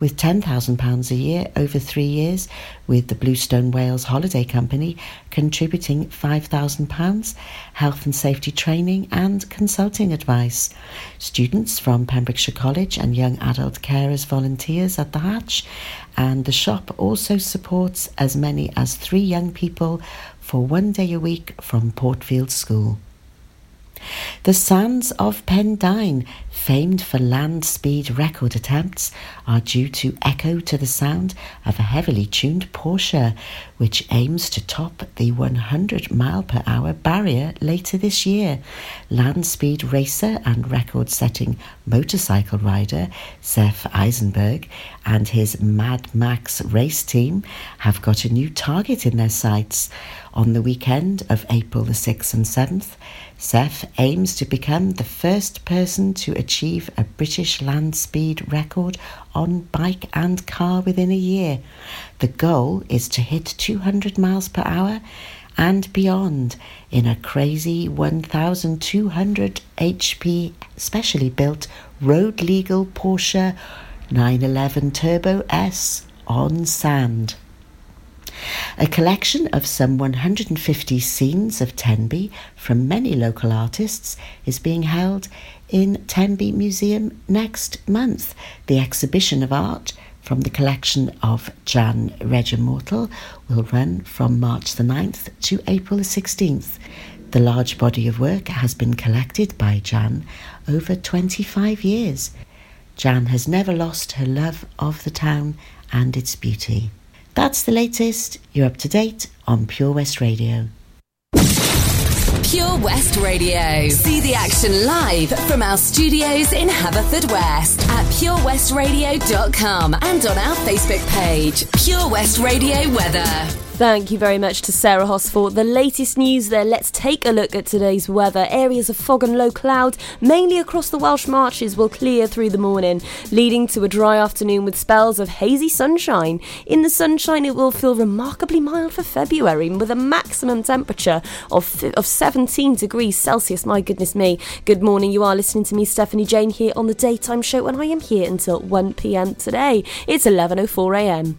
with £10,000 a year over three years, with the Bluestone Wales Holiday Company contributing £5,000, health and safety training and consulting advice. Students from Pembrokeshire College and young adult carers volunteers at the Hatch, and the shop also supports as many as three young people for one day a week from Portfield School. The sands of Pendine, famed for land speed record attempts, are due to echo to the sound of a heavily tuned Porsche, which aims to top the 100 mile per hour barrier later this year. Land speed racer and record setting motorcycle rider Zef Eisenberg and his Mad Max race team have got a new target in their sights. On the weekend of April the 6th and 7th, Zef aims to become the first person to achieve a British land speed record on bike and car within a year. The goal is to hit 200 miles per hour and beyond in a crazy 1200 HP specially built road legal Porsche 911 Turbo S on sand. A collection of some 150 scenes of Tenby from many local artists is being held in Tenby Museum next month. The exhibition of art from the collection of Jan Regimortal will run from March the 9th to April the 16th. The large body of work has been collected by Jan over 25 years. Jan has never lost her love of the town and its beauty. That's the latest. You're up to date on Pure West Radio. Pure West Radio. See the action live from our studios in Haverfordwest at purewestradio.com and on our Facebook page, Pure West Radio Weather. Thank you very much to Sarah Hoss for the latest news there. Let's take a look at today's weather. Areas of fog and low cloud, mainly across the Welsh Marches, will clear through the morning, leading to a dry afternoon with spells of hazy sunshine. In the sunshine, it will feel remarkably mild for February with a maximum temperature of, of 17 degrees Celsius. My goodness me. Good morning. You are listening to me, Stephanie Jane, here on the Daytime Show, and I am here until 1 pm today. It's 11.04 am.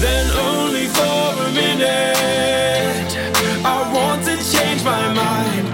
then only for a minute. I want to change my mind,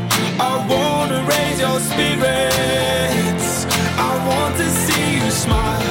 I wanna raise your spirits. I want to see you smile,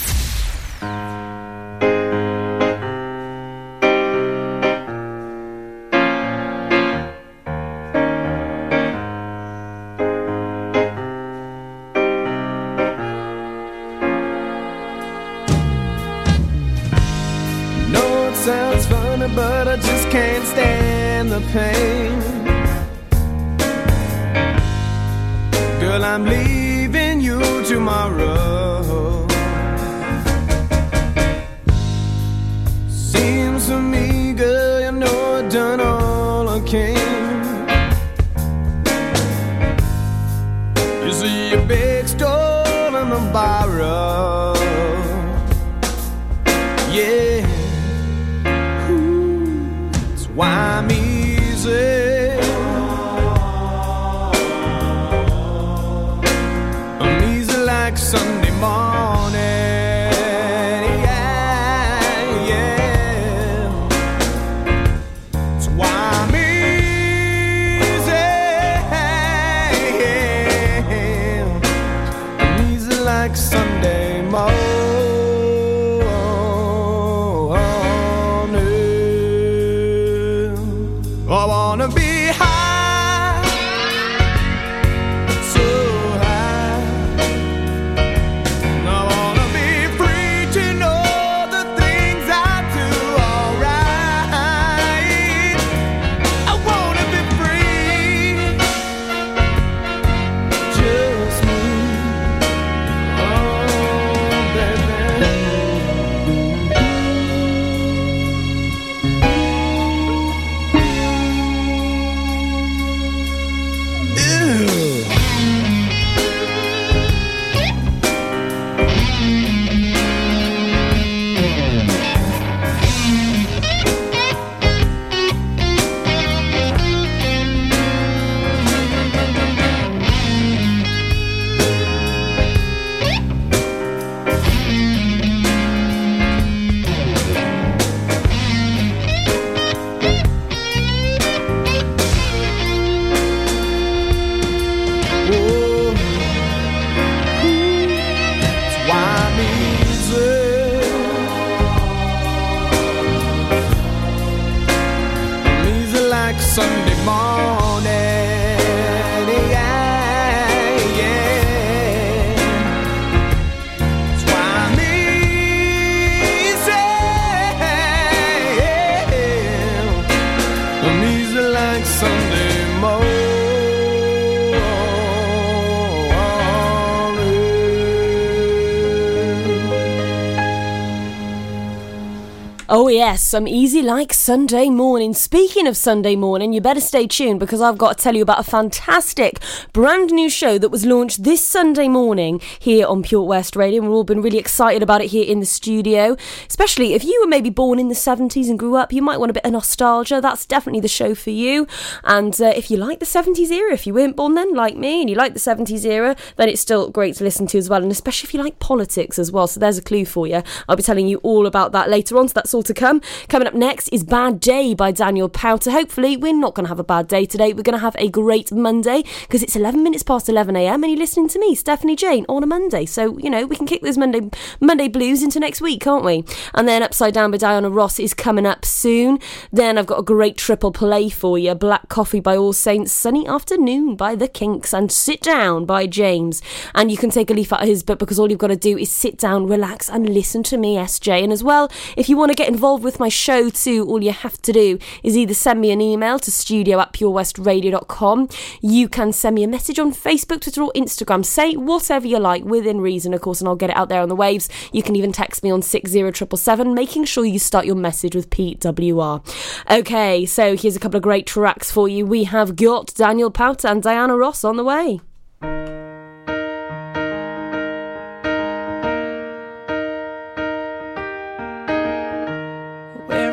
Yes, some easy like Sunday morning. Speaking of Sunday morning, you better stay tuned because I've got to tell you about a fantastic brand new show that was launched this Sunday morning here on Pure West Radio. We've all been really excited about it here in the studio, especially if you were maybe born in the 70s and grew up, you might want a bit of nostalgia. That's definitely the show for you. And uh, if you like the 70s era, if you weren't born then like me and you like the 70s era, then it's still great to listen to as well. And especially if you like politics as well. So there's a clue for you. I'll be telling you all about that later on. So that's all to come. Coming up next is Bad Day by Daniel Powter. Hopefully, we're not going to have a bad day today. We're going to have a great Monday because it's 11 minutes past 11 a.m. and you're listening to me, Stephanie Jane, on a Monday. So, you know, we can kick those Monday Monday blues into next week, can't we? And then Upside Down by Diana Ross is coming up soon. Then I've got a great triple play for you Black Coffee by All Saints, Sunny Afternoon by The Kinks, and Sit Down by James. And you can take a leaf out of his book because all you've got to do is sit down, relax, and listen to me, SJ. And as well, if you want to get involved with my show too, all you have to do is either send me an email to studio at purewestradio.com. You can send me a message on Facebook, Twitter, or Instagram. Say whatever you like within reason, of course, and I'll get it out there on the waves. You can even text me on 60777, making sure you start your message with PWR. Okay, so here's a couple of great tracks for you. We have got Daniel Powter and Diana Ross on the way.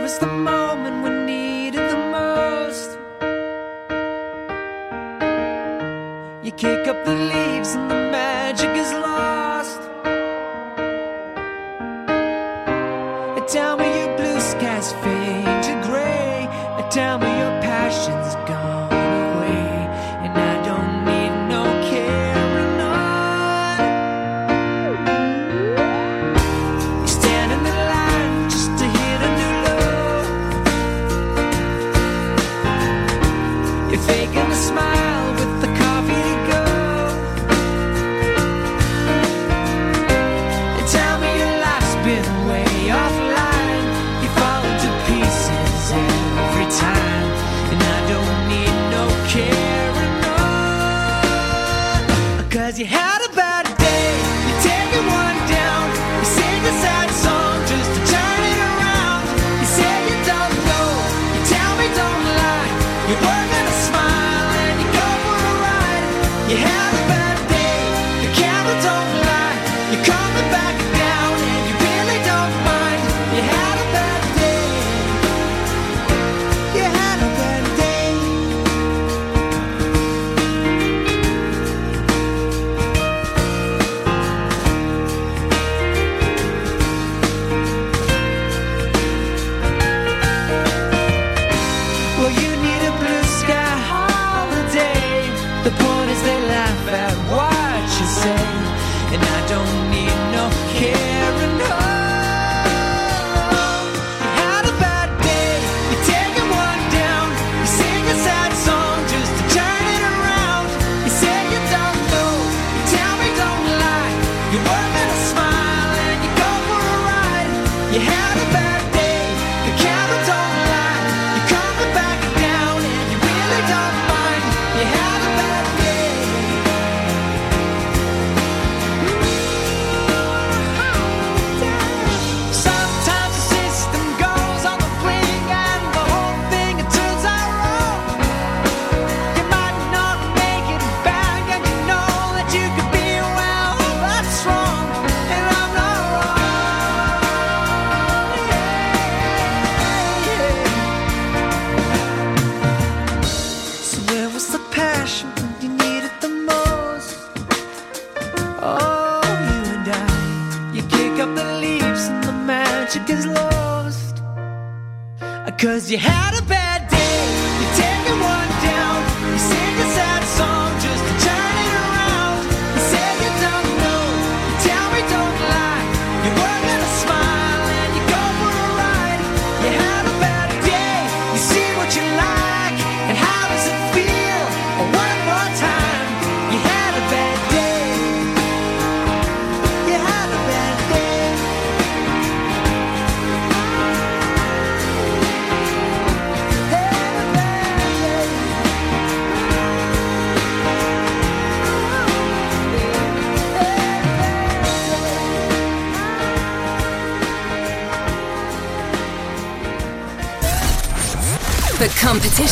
Is the moment we needed the most? You kick up the leaves and the magic is lost. Faking a smile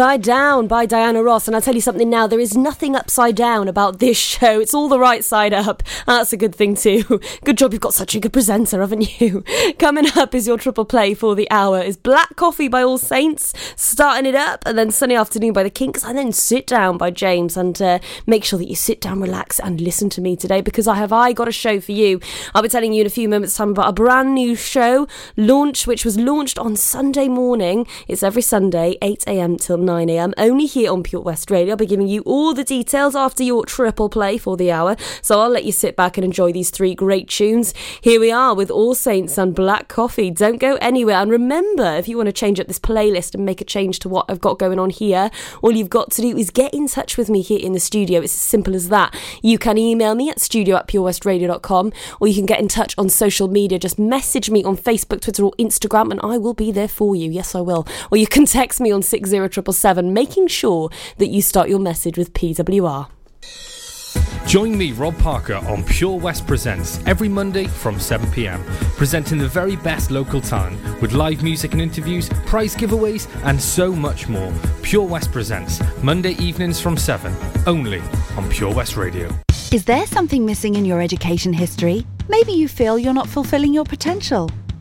Upside Down by Diana Ross. And I'll tell you something now, there is nothing upside down about this show. It's all the right side up. That's a good thing, too. Good job you've got such a good presenter, haven't you? Coming up is your triple play for the hour is Black Coffee by All Saints, starting it up, and then Sunny Afternoon by the Kinks, and then Sit Down by James. And uh, make sure that you sit down, relax, and listen to me today because I have I got a show for you. I'll be telling you in a few moments' time about a brand new show launch, which was launched on Sunday morning. It's every Sunday, 8 a.m. till 9 a.m. Only here on Pure West Radio. I'll be giving you all the details after your triple play for the hour. So I'll let you sit back and enjoy these three great tunes. Here we are with All Saints and Black Coffee. Don't go anywhere. And remember, if you want to change up this playlist and make a change to what I've got going on here, all you've got to do is get in touch with me here in the studio. It's as simple as that. You can email me at studio at purewestradio.com or you can get in touch on social media. Just message me on Facebook, Twitter, or Instagram, and I will be there for you. Yes, I will. Or you can text me on 60777, making sure that you start your message with PWR. Join me, Rob Parker, on Pure West Presents every Monday from 7pm, presenting the very best local talent with live music and interviews, prize giveaways, and so much more. Pure West Presents, Monday evenings from 7, only on Pure West Radio. Is there something missing in your education history? Maybe you feel you're not fulfilling your potential.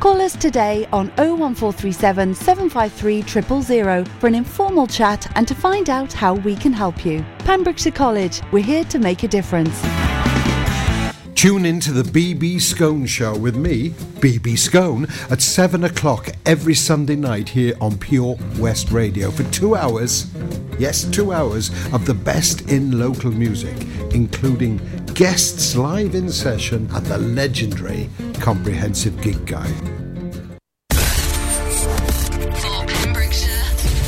Call us today on 01437 753 000 for an informal chat and to find out how we can help you. Pembrokeshire College, we're here to make a difference. Tune in to the BB Scone Show with me, BB Scone, at 7 o'clock every Sunday night here on Pure West Radio for two hours. Yes, two hours of the best in local music, including guests live in session and the legendary comprehensive gig guide. For Pembrokeshire,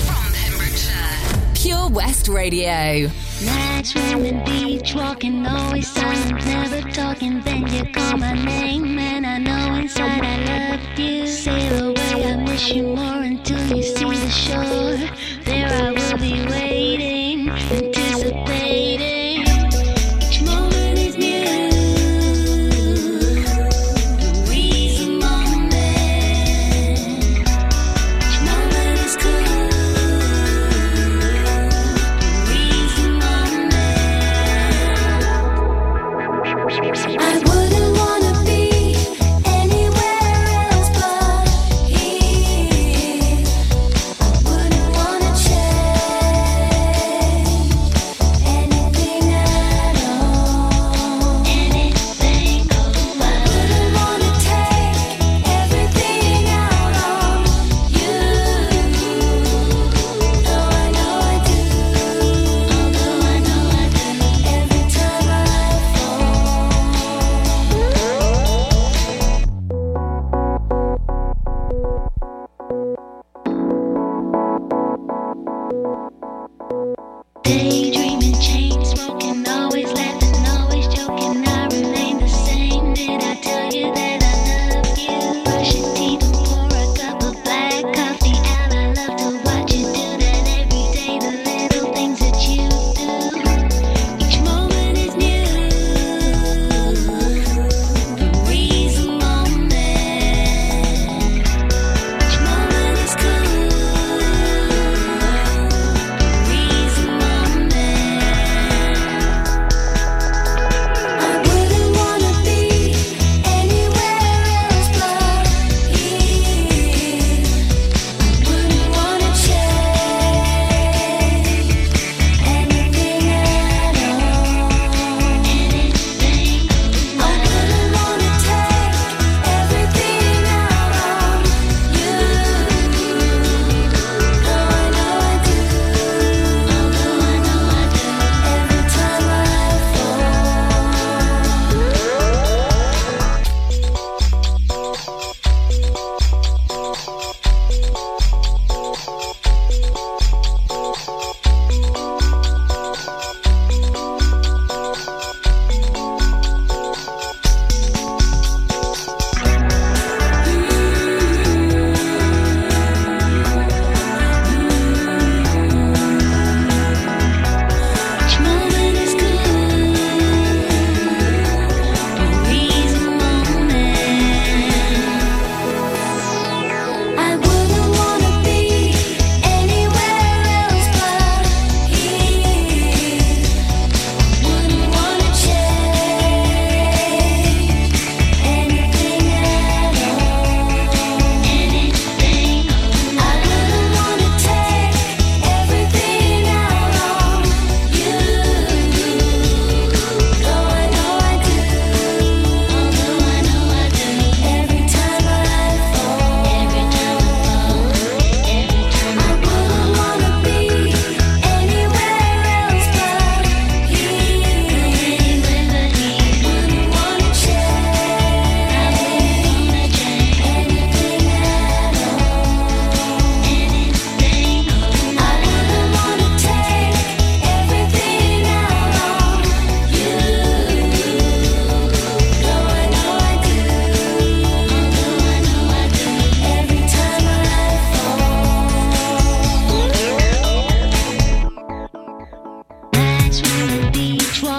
from Pembrokeshire. Pure West Radio. Night swimming, beach walking, always silent, never talking. Then you call my name, and I know inside I love you. Sail away, I miss you more until you see the shore. There I will be waiting,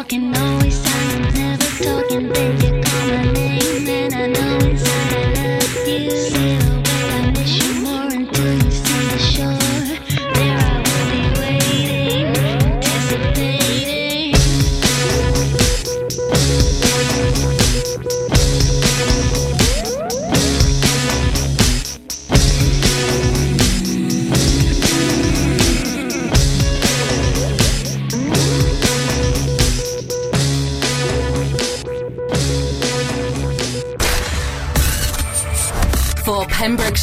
talking, always never talking. You call my name, and I know love you.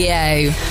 Radio.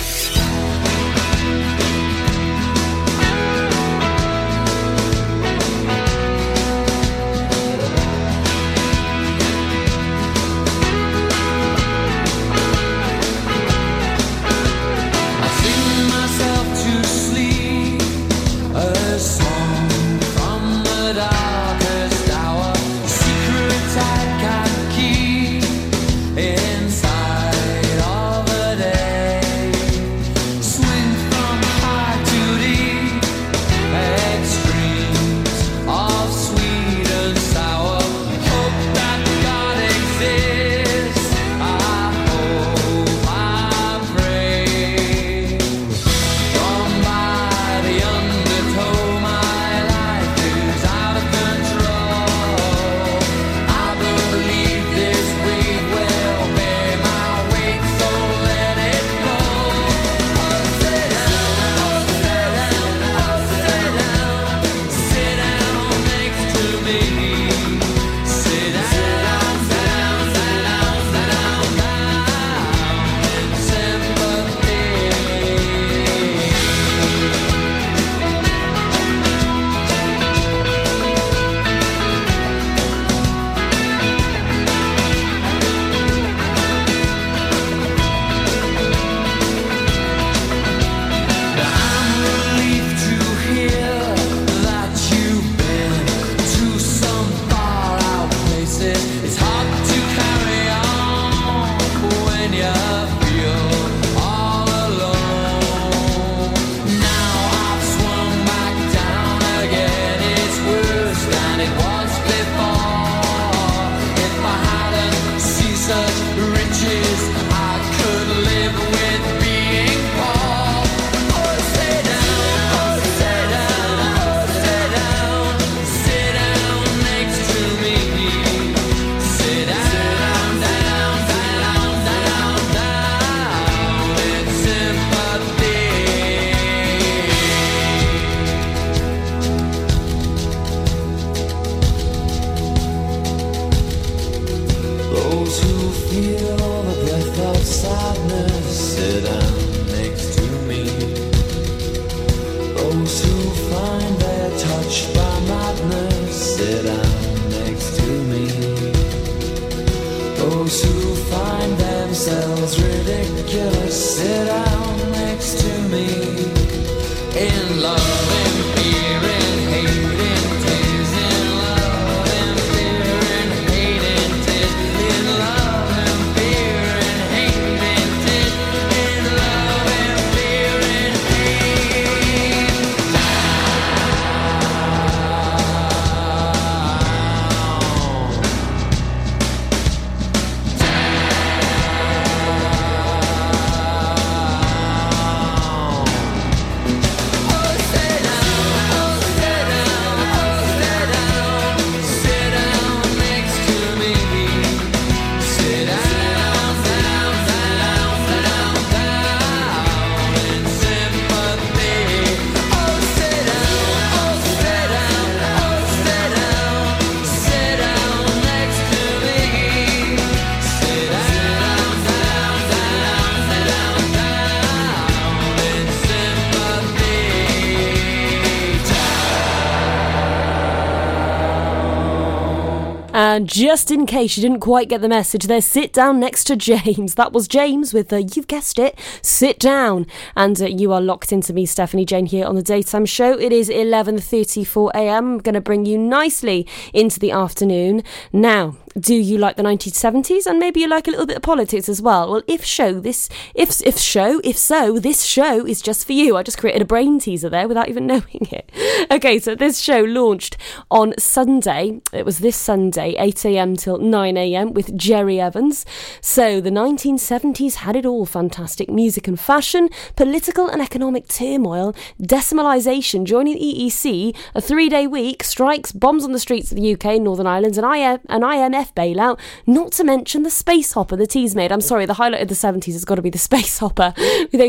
Just in case you didn't quite get the message, there, sit down next to James. That was James with the, you've guessed it, sit down. And uh, you are locked into me, Stephanie Jane, here on the daytime show. It is 11.34 a.m. I'm going to bring you nicely into the afternoon. Now, do you like the 1970s and maybe you like a little bit of politics as well. Well if show this if if show if so this show is just for you. I just created a brain teaser there without even knowing it. Okay so this show launched on sunday. It was this sunday 8am till 9am with jerry evans. So the 1970s had it all. Fantastic music and fashion political and economic turmoil decimalisation joining the eec a three-day week strikes bombs on the streets of the uk and northern ireland and IM, an imf bailout not to mention the space hopper the Teasmade. I'm sorry the highlight of the 70s has got to be the space hopper.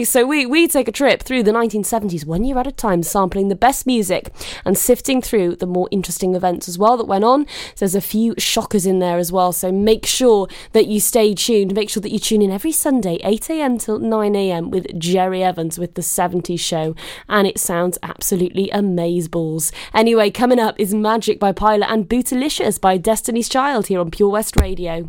So we, we take a trip through the 1970s one year at a time sampling the best music and sifting through the more interesting events as well that went on. So there's a few shockers in there as well so make sure that you stay tuned. Make sure that you tune in every sunday 8am till 9am with jerry evans with the 70s show and it sounds absolutely amazeballs. Anyway coming up is magic by pilot and bootylicious by destiny's child here on pure west radio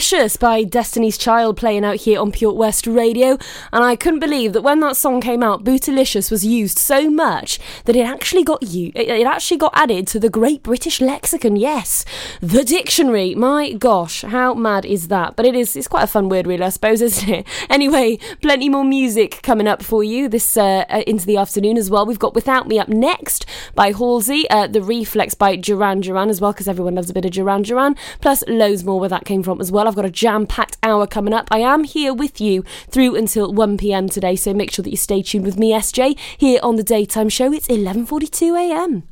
By Destiny's Child playing out here on Pure West Radio, and I couldn't believe that when that song came out, Bootylicious was used so much that it actually got you it actually got added to the Great British Lexicon. Yes, the dictionary. My gosh, how mad is that? But it is it's quite a fun word, really, I suppose, isn't it? Anyway, plenty more music coming up for you this uh, uh, into the afternoon as well. We've got Without Me up next by Halsey, uh, The Reflex by Duran Duran as well, because everyone loves a bit of Duran Duran. Plus, loads more where that came from as well. I've got a jam packed hour coming up. I am here with you through until 1 pm today, so make sure that you stay tuned with me, SJ, here on the daytime show. It's 11:42 a.m.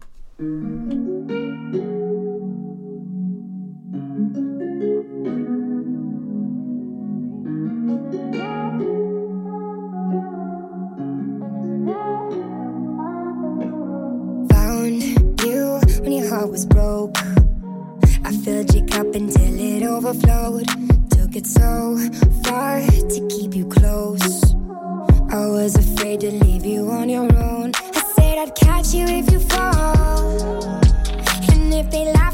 was broke. I filled your cup until overflowed. Took it so far to keep you close. I was afraid to leave you on your own. I said I'd catch you if you fall. And if they lie,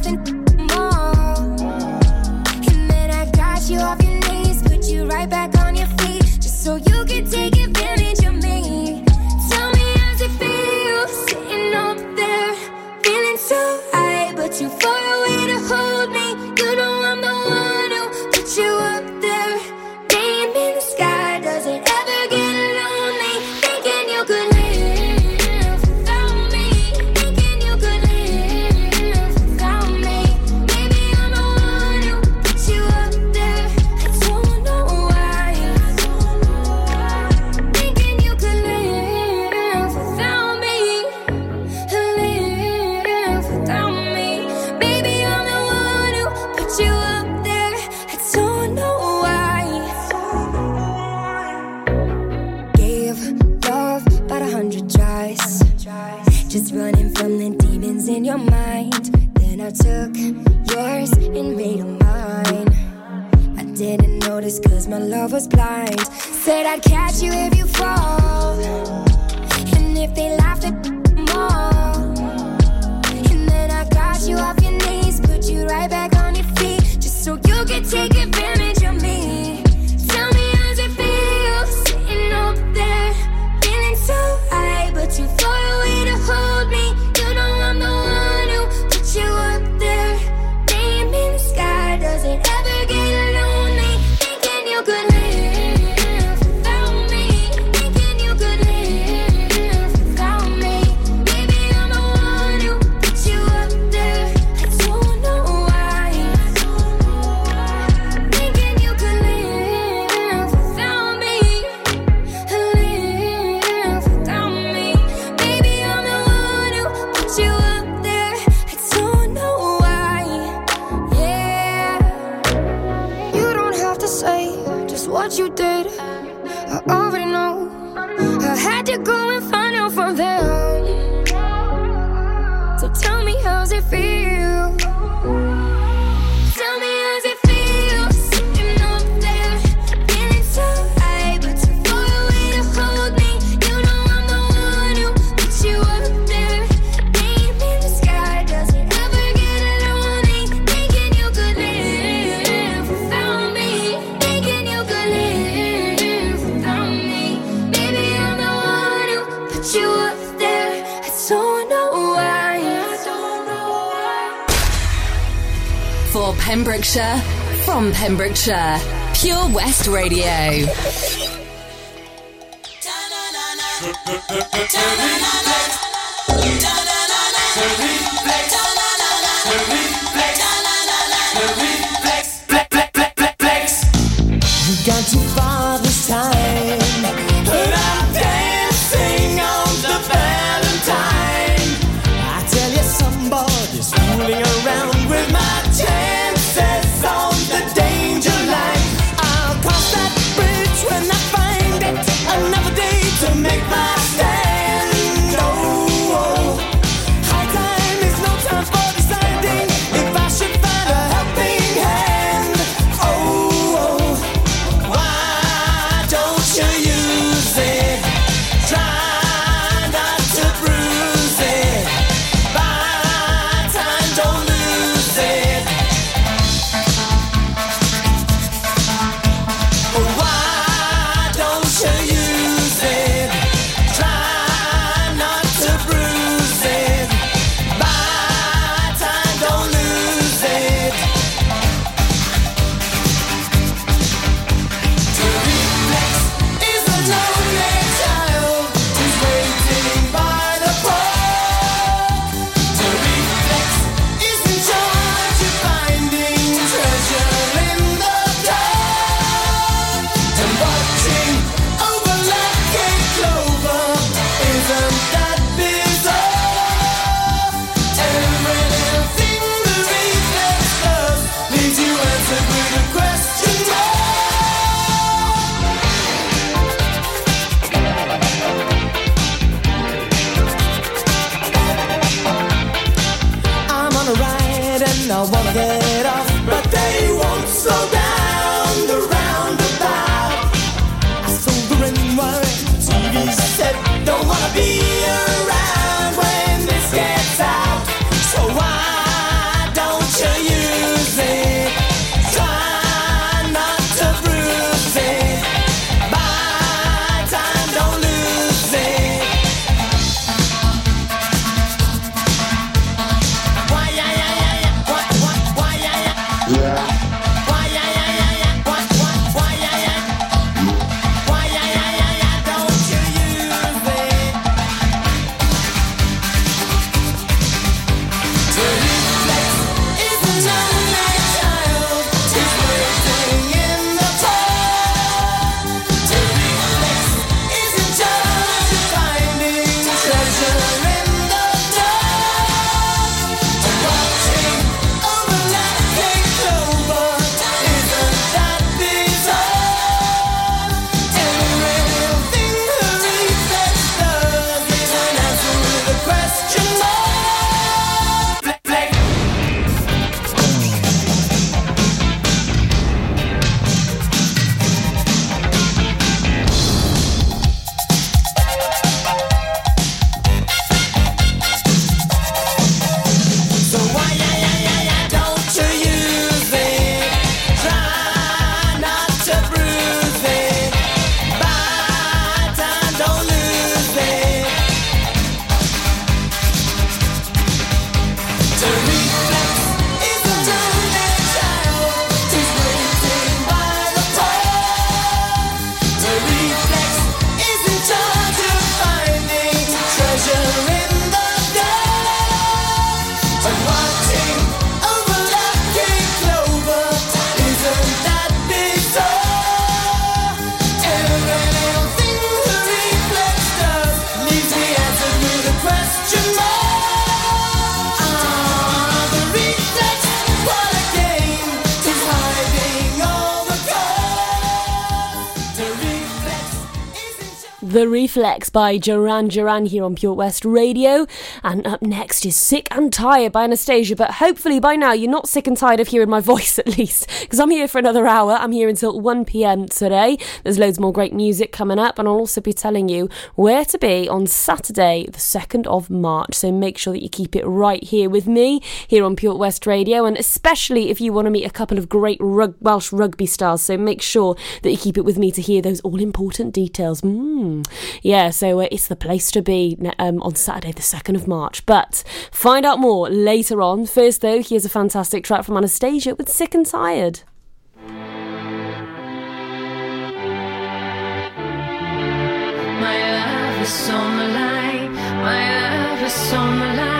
Pure West Radio. The Reflex by Duran Duran here on Pure West Radio. And up next is Sick and Tired by Anastacia. But hopefully by now you're not sick and tired of hearing my voice at least. Because I'm here for another hour. I'm here until 1pm today. There's loads more great music coming up. And I'll also be telling you where to be on Saturday, the 2nd of March. So make sure that you keep it right here with me, here on Pure West Radio. And especially if you want to meet a couple of great rug- Welsh rugby stars. So make sure that you keep it with me to hear those all important details. Mm. Yeah, so uh, it's the place to be um, on Saturday, the 2nd of March. But find out more later on. First, though, here's a fantastic track from Anastacia with Sick and Tired. My love is on the line. My love is on the line.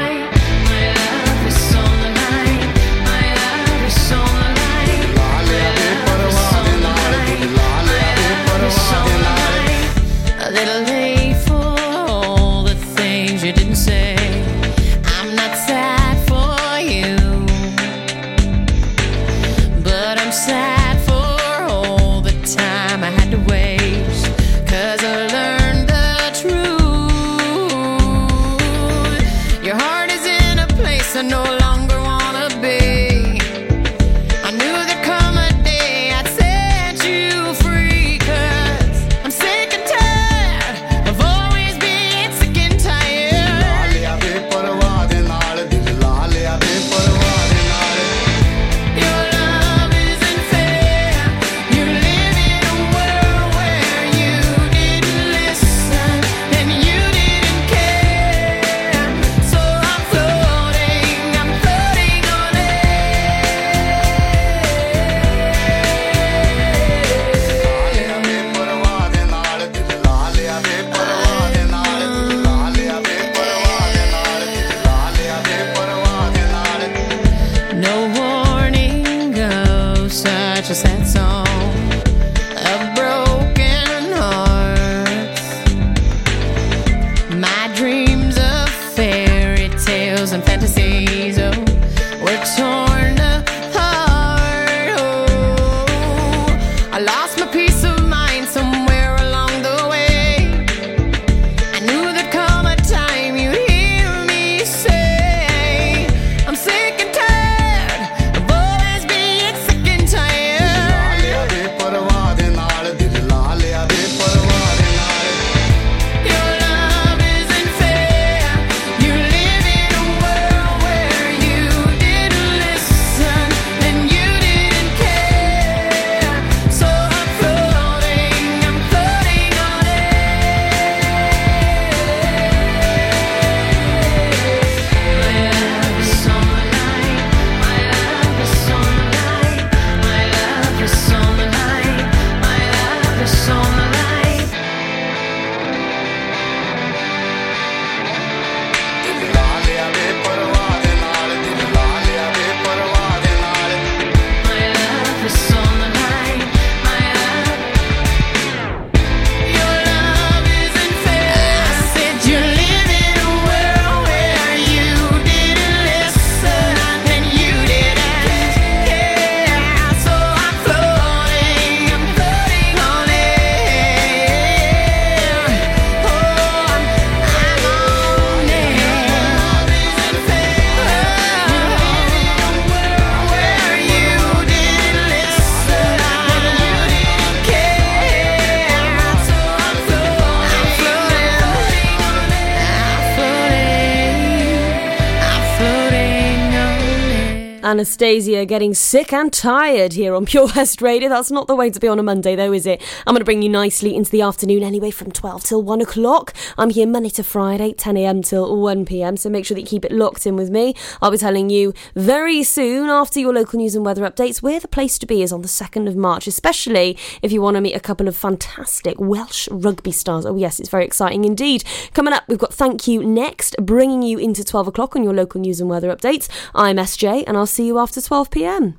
Anastacia getting sick and tired here on Pure West Radio. That's not the way to be on a Monday, though, is it? I'm going to bring you nicely into the afternoon anyway, from 12 till 1 o'clock. I'm here Monday to Friday, 10 a.m. till 1 p.m. So make sure that you keep it locked in with me. I'll be telling you very soon after your local news and weather updates where the place to be is on the 2nd of March, especially if you want to meet a couple of fantastic Welsh rugby stars. Oh, yes, it's very exciting indeed. Coming up, we've got Thank You next, bringing you into 12 o'clock on your local news and weather updates. I'm SJ, and I'll see you after 12 p.m.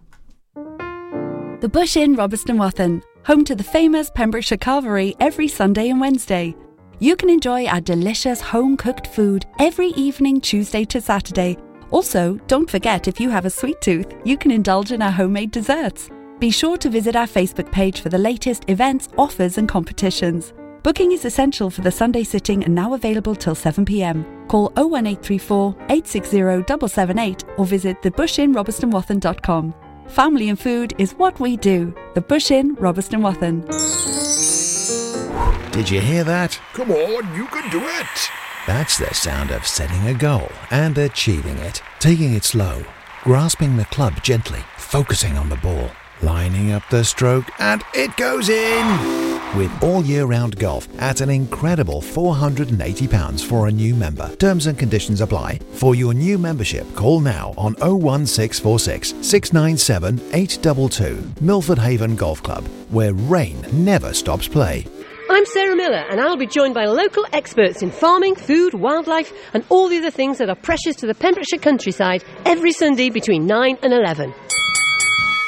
The Bush Inn, Robeston Wathen, home to the famous Pembrokeshire Carvery every Sunday and Wednesday. You can enjoy our delicious home cooked food every evening, Tuesday to Saturday. Also, don't forget if you have a sweet tooth, you can indulge in our homemade desserts. Be sure to visit our Facebook page for the latest events, offers, and competitions. Booking is essential for the Sunday sitting and now available till 7pm. Call 01834 860 778 or visit thebushinrobertsonwathan.com. Family and food is what we do. The Bush Inn, Robeston Wathen. Did you hear that? Come on, you can do it. That's the sound of setting a goal and achieving it. Taking it slow, grasping the club gently, focusing on the ball, lining up the stroke, and it goes in! With all year round golf at an incredible £480 for a new member. Terms and conditions apply. For your new membership, call now on 01646 697 822. Milford Haven Golf Club, where rain never stops play. I'm Sarah Miller, and I'll be joined by local experts in farming, food, wildlife, and all the other things that are precious to the Pembrokeshire countryside every Sunday between 9 and 11.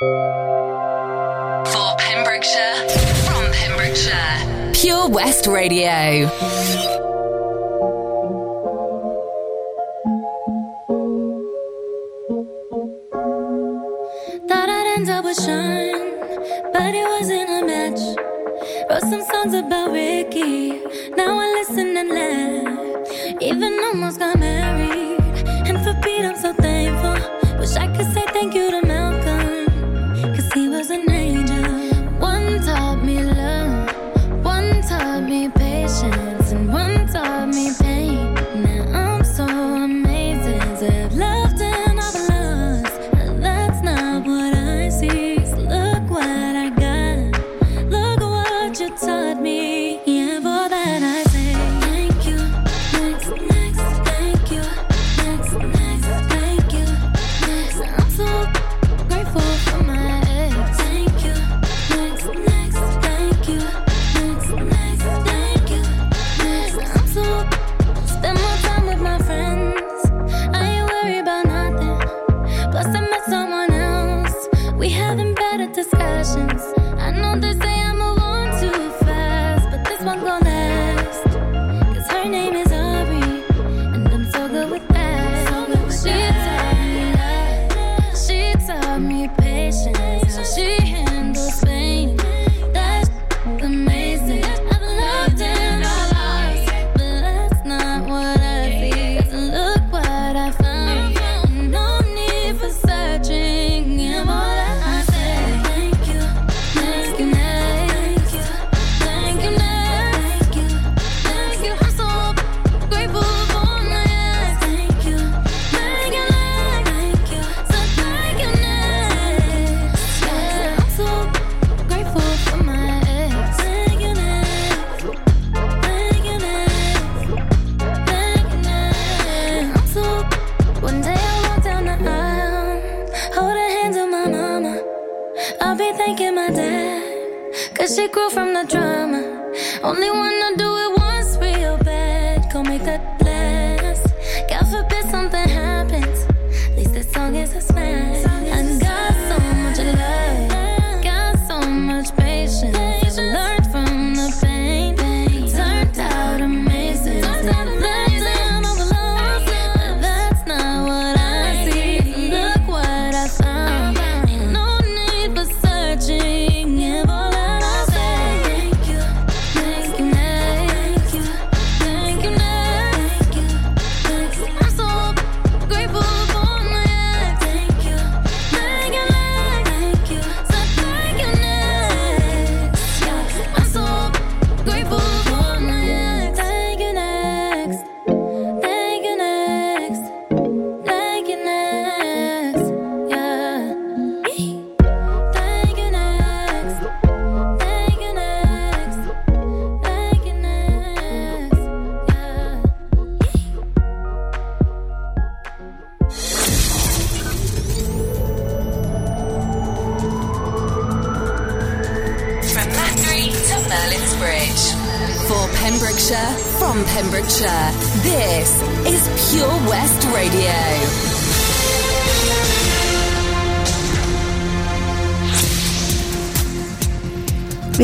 For Pembrokeshire, from Pembrokeshire, Pure West Radio. Thought I'd end up with Sean, but it wasn't a match. Wrote some songs about Ricky, now I listen and laugh. Even almost got married, and for Pete I'm so thankful. Wish I could say thank you to Malcolm, cause he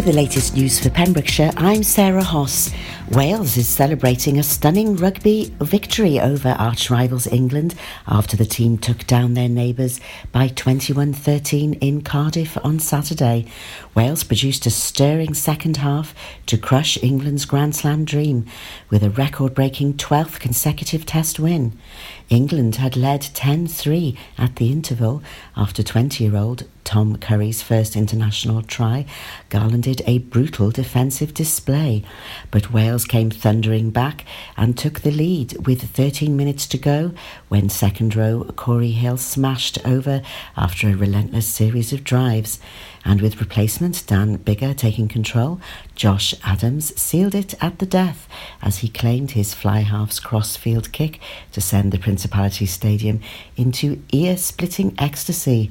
With the latest news for Pembrokeshire, I'm Sarah Hoss. Wales is celebrating a stunning rugby victory over arch rivals England after the team took down their neighbours by 21 13 in Cardiff on Saturday. Wales produced a stirring second half to crush England's Grand Slam dream with a record breaking 12th consecutive Test win. England had led 10 3 at the interval after 20 year old Tom Curry's first international try garlanded a brutal defensive display, but Wales came thundering back and took the lead with 13 minutes to go when second row Cory Hill smashed over after a relentless series of drives. And with replacement Dan Biggar taking control, Josh Adams sealed it at the death as he claimed his fly half's crossfield kick to send the Principality Stadium into ear splitting ecstasy.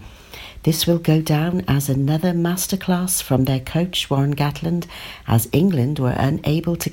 This will go down as another masterclass from their coach Warren Gatland as England were unable to